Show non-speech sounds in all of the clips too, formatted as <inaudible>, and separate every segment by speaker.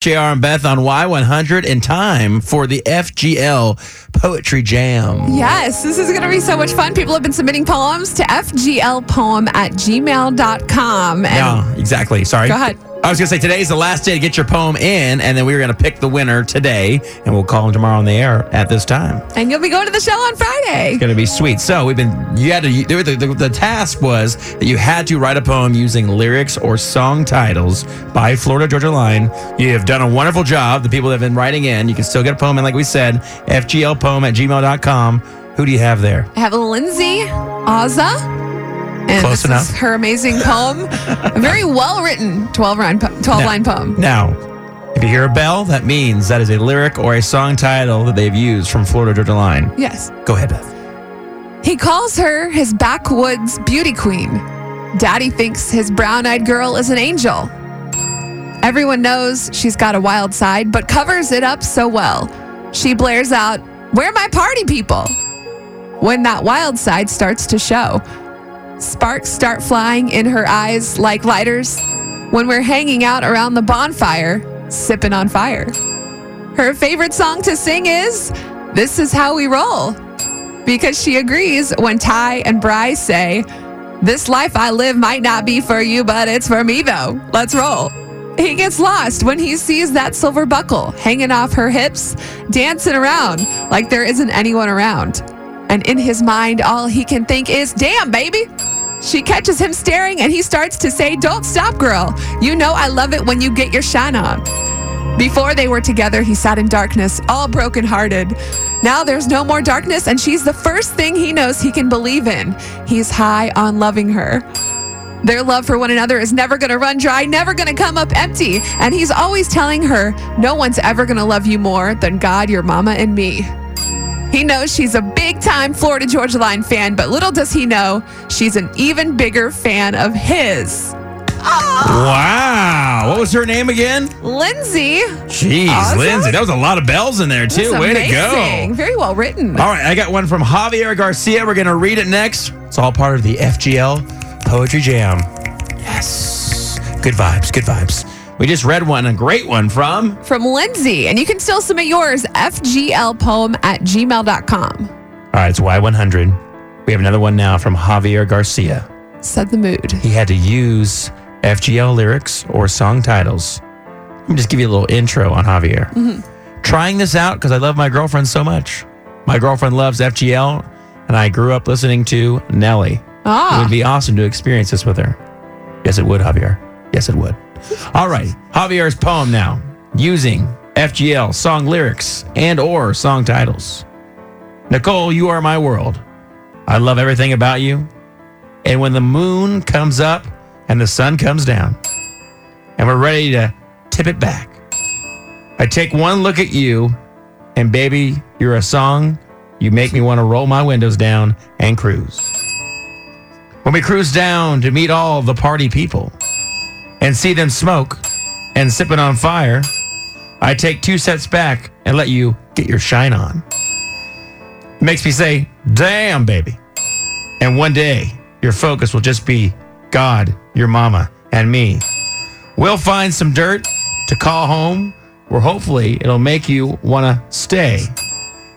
Speaker 1: JR and Beth on Y100 in time for the FGL Poetry Jam.
Speaker 2: Yes, this is going to be so much fun. People have been submitting poems to fglpoem at gmail.com. And
Speaker 1: Yeah, exactly. Sorry.
Speaker 2: Go ahead.
Speaker 1: I was going to say today's the last day to get your poem in, and then we are going to pick the winner today, and we'll call him tomorrow on the air at this time.
Speaker 2: and you'll be going to the show on Friday.
Speaker 1: It's going to be sweet. So we've been, you had to, the, the, the task was that you had to write a poem using lyrics or song titles by Florida Georgia Line. You have done a wonderful job. The people that have been writing in, you can still get a poem in, like we said, fglpoem at gmail.com. Who do you have there?
Speaker 2: I have Lindsay Aza. And
Speaker 1: Close
Speaker 2: this
Speaker 1: enough.
Speaker 2: is her amazing poem. a very well written 12 line, po- 12 line poem.
Speaker 1: Now, if you hear a bell, that means that is a lyric or a song title that they've used from Florida Georgia Line.
Speaker 2: Yes.
Speaker 1: Go ahead, Beth.
Speaker 2: He calls her his backwoods beauty queen. Daddy thinks his brown eyed girl is an angel. Everyone knows she's got a wild side, but covers it up so well. She blares out, Where my party people? When that wild side starts to show. Sparks start flying in her eyes like lighters when we're hanging out around the bonfire, sipping on fire. Her favorite song to sing is This Is How We Roll because she agrees when Ty and Bryce say, This life I live might not be for you, but it's for me though. Let's roll. He gets lost when he sees that silver buckle hanging off her hips, dancing around like there isn't anyone around. And in his mind, all he can think is, Damn, baby. She catches him staring and he starts to say, Don't stop, girl. You know I love it when you get your shine on. Before they were together, he sat in darkness, all brokenhearted. Now there's no more darkness, and she's the first thing he knows he can believe in. He's high on loving her. Their love for one another is never going to run dry, never going to come up empty. And he's always telling her, No one's ever going to love you more than God, your mama, and me. He knows she's a big time Florida Georgia Line fan, but little does he know, she's an even bigger fan of his.
Speaker 1: Wow. What was her name again?
Speaker 2: Lindsay.
Speaker 1: Jeez,
Speaker 2: Awesome.
Speaker 1: Lindsay. That was a lot of bells in there, too. Way to go.
Speaker 2: Very well written.
Speaker 1: All right, I got one from Javier Garcia. We're going to read it next. It's all part of the FGL Poetry Jam. Yes. Good vibes, good vibes. We just read one, a great one from.
Speaker 2: from Lindsay. And you can still submit yours, fglpoem at gmail.com.
Speaker 1: All right, it's Y100. We have another one now from Javier Garcia.
Speaker 2: Set the mood.
Speaker 1: He had to use FGL lyrics or song titles. Let me just give you a little intro on Javier. Trying this out because I love my girlfriend so much. My girlfriend loves FGL, and I grew up listening to Nelly.
Speaker 2: Ah.
Speaker 1: It would be awesome to experience this with her. Yes, it would, Javier. Yes, it would. All right, Javier's poem now, using FGL song lyrics and or song titles. Nicole, you are my world. I love everything about you. And when the moon comes up and the sun comes down, and we're ready to tip it back, I take one look at you, and baby, you're a song. You make me want to roll my windows down and cruise. When we cruise down to meet all the party people and see them smoke and sipping on fire, I take two sets back and let you get your shine on. It makes me say, damn, baby. And one day, your focus will just be God, your mama, and me. We'll find some dirt to call home where hopefully it'll make you want to stay.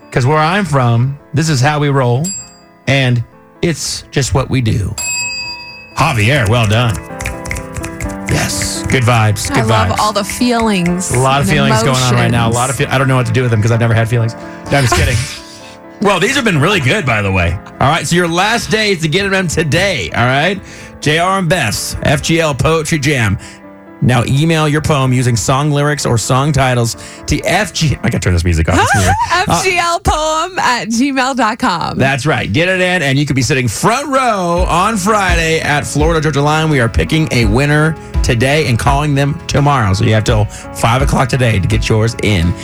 Speaker 1: Because where I'm from, this is how we roll, and it's just what we do. Javier, well done. Good vibes. Good
Speaker 2: I love all the feelings.
Speaker 1: A lot of feelings going on right now. A lot of
Speaker 2: emotions.
Speaker 1: fe- I don't know what to do with them because I've never had feelings. No, I'm just kidding. <laughs> well, these have been really good, by the way. All right, so your last day is to get them today. All right, Jr. and Beth FGL Poetry Jam. Now email your poem using song lyrics or song titles to FG. I gotta turn this music off. <laughs> Uh,
Speaker 2: FGLpoem at gmail.com.
Speaker 1: That's right. Get it in, and you could be sitting front row on Friday at Florida Georgia Line. We are picking a winner today and calling them tomorrow. So you have till five o'clock today to get yours in.